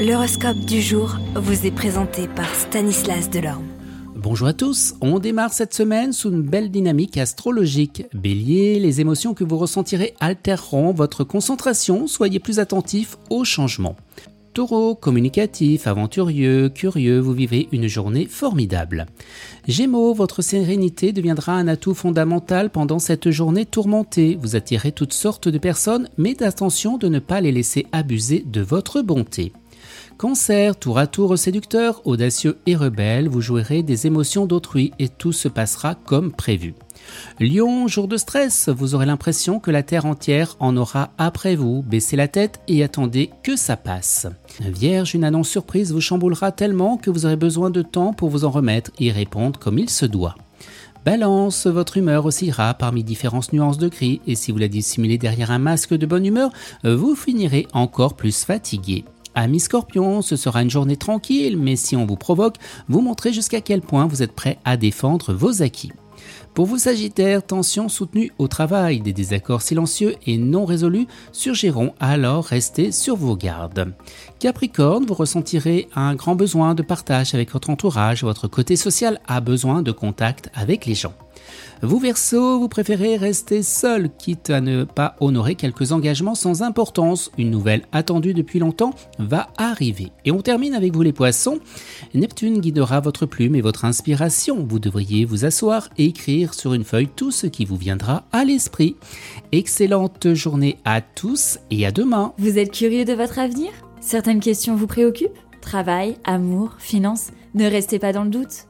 L'horoscope du jour vous est présenté par Stanislas Delorme. Bonjour à tous, on démarre cette semaine sous une belle dynamique astrologique. Bélier, les émotions que vous ressentirez altéreront votre concentration, soyez plus attentif aux changements. Taureau, communicatif, aventurieux, curieux, vous vivez une journée formidable. Gémeaux, votre sérénité deviendra un atout fondamental pendant cette journée tourmentée. Vous attirez toutes sortes de personnes, mais attention de ne pas les laisser abuser de votre bonté. Cancer, tour à tour séducteur, audacieux et rebelle, vous jouerez des émotions d'autrui et tout se passera comme prévu. Lion, jour de stress, vous aurez l'impression que la terre entière en aura après vous. Baissez la tête et attendez que ça passe. Vierge, une annonce surprise vous chamboulera tellement que vous aurez besoin de temps pour vous en remettre et répondre comme il se doit. Balance, votre humeur oscillera parmi différentes nuances de gris et si vous la dissimulez derrière un masque de bonne humeur, vous finirez encore plus fatigué. Ami Scorpion, ce sera une journée tranquille, mais si on vous provoque, vous montrez jusqu'à quel point vous êtes prêt à défendre vos acquis. Pour vous Sagittaire, tension soutenue au travail, des désaccords silencieux et non résolus surgiront, alors restez sur vos gardes. Capricorne, vous ressentirez un grand besoin de partage avec votre entourage, votre côté social a besoin de contact avec les gens. Vous Verseau, vous préférez rester seul, quitte à ne pas honorer quelques engagements sans importance. Une nouvelle attendue depuis longtemps va arriver. Et on termine avec vous les Poissons. Neptune guidera votre plume et votre inspiration. Vous devriez vous asseoir et écrire sur une feuille tout ce qui vous viendra à l'esprit. Excellente journée à tous et à demain. Vous êtes curieux de votre avenir? Certaines questions vous préoccupent? Travail, amour, finances? Ne restez pas dans le doute.